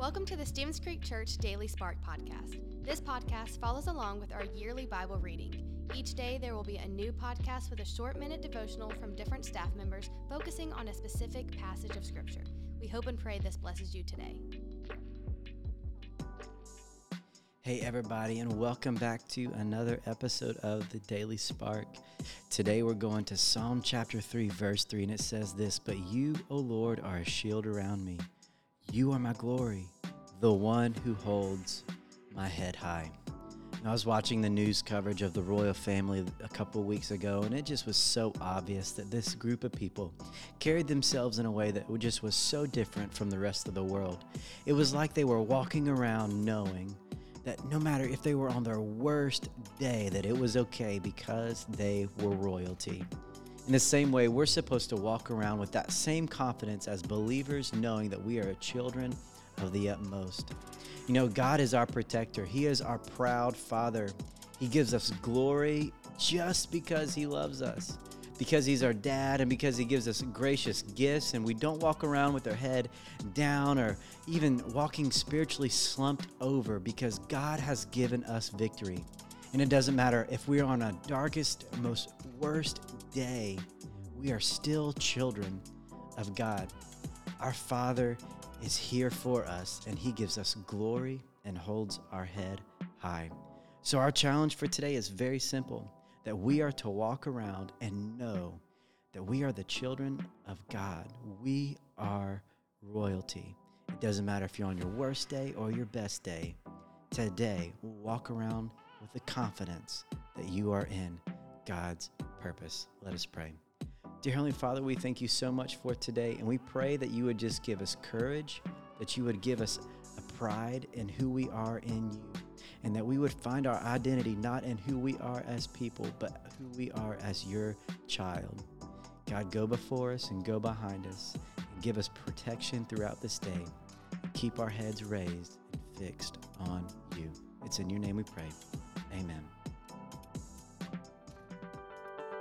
Welcome to the Stevens Creek Church Daily Spark Podcast. This podcast follows along with our yearly Bible reading. Each day, there will be a new podcast with a short minute devotional from different staff members focusing on a specific passage of Scripture. We hope and pray this blesses you today. Hey, everybody, and welcome back to another episode of the Daily Spark. Today, we're going to Psalm chapter 3, verse 3, and it says this But you, O Lord, are a shield around me. You are my glory, the one who holds my head high. And I was watching the news coverage of the royal family a couple weeks ago, and it just was so obvious that this group of people carried themselves in a way that just was so different from the rest of the world. It was like they were walking around knowing that no matter if they were on their worst day, that it was okay because they were royalty. In the same way, we're supposed to walk around with that same confidence as believers, knowing that we are children of the utmost. You know, God is our protector, He is our proud Father. He gives us glory just because He loves us, because He's our dad, and because He gives us gracious gifts. And we don't walk around with our head down or even walking spiritually slumped over because God has given us victory. And it doesn't matter if we're on a darkest, most worst day, we are still children of God. Our Father is here for us, and He gives us glory and holds our head high. So, our challenge for today is very simple that we are to walk around and know that we are the children of God. We are royalty. It doesn't matter if you're on your worst day or your best day. Today, walk around with the confidence that you are in God's purpose. Let us pray. Dear Heavenly Father, we thank you so much for today, and we pray that you would just give us courage, that you would give us a pride in who we are in you, and that we would find our identity not in who we are as people, but who we are as your child. God, go before us and go behind us, and give us protection throughout this day. Keep our heads raised and fixed on you. It's in your name we pray. Amen.